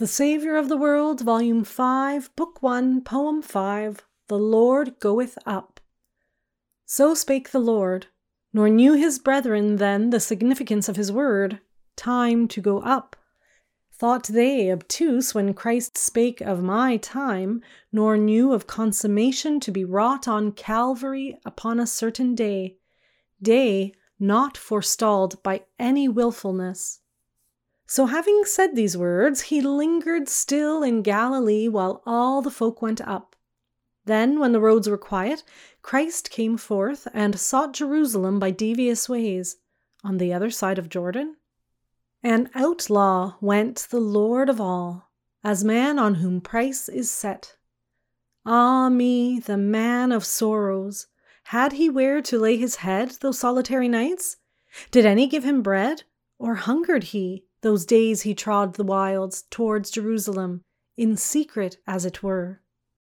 The Saviour of the World, Volume 5, Book 1, Poem 5 The Lord Goeth Up. So spake the Lord, nor knew his brethren then the significance of his word, time to go up. Thought they obtuse when Christ spake of my time, nor knew of consummation to be wrought on Calvary upon a certain day, day not forestalled by any wilfulness. So, having said these words, he lingered still in Galilee while all the folk went up. Then, when the roads were quiet, Christ came forth and sought Jerusalem by devious ways, on the other side of Jordan. An outlaw went the Lord of all, as man on whom price is set. Ah me, the man of sorrows! Had he where to lay his head those solitary nights? Did any give him bread, or hungered he? Those days he trod the wilds towards Jerusalem, in secret as it were.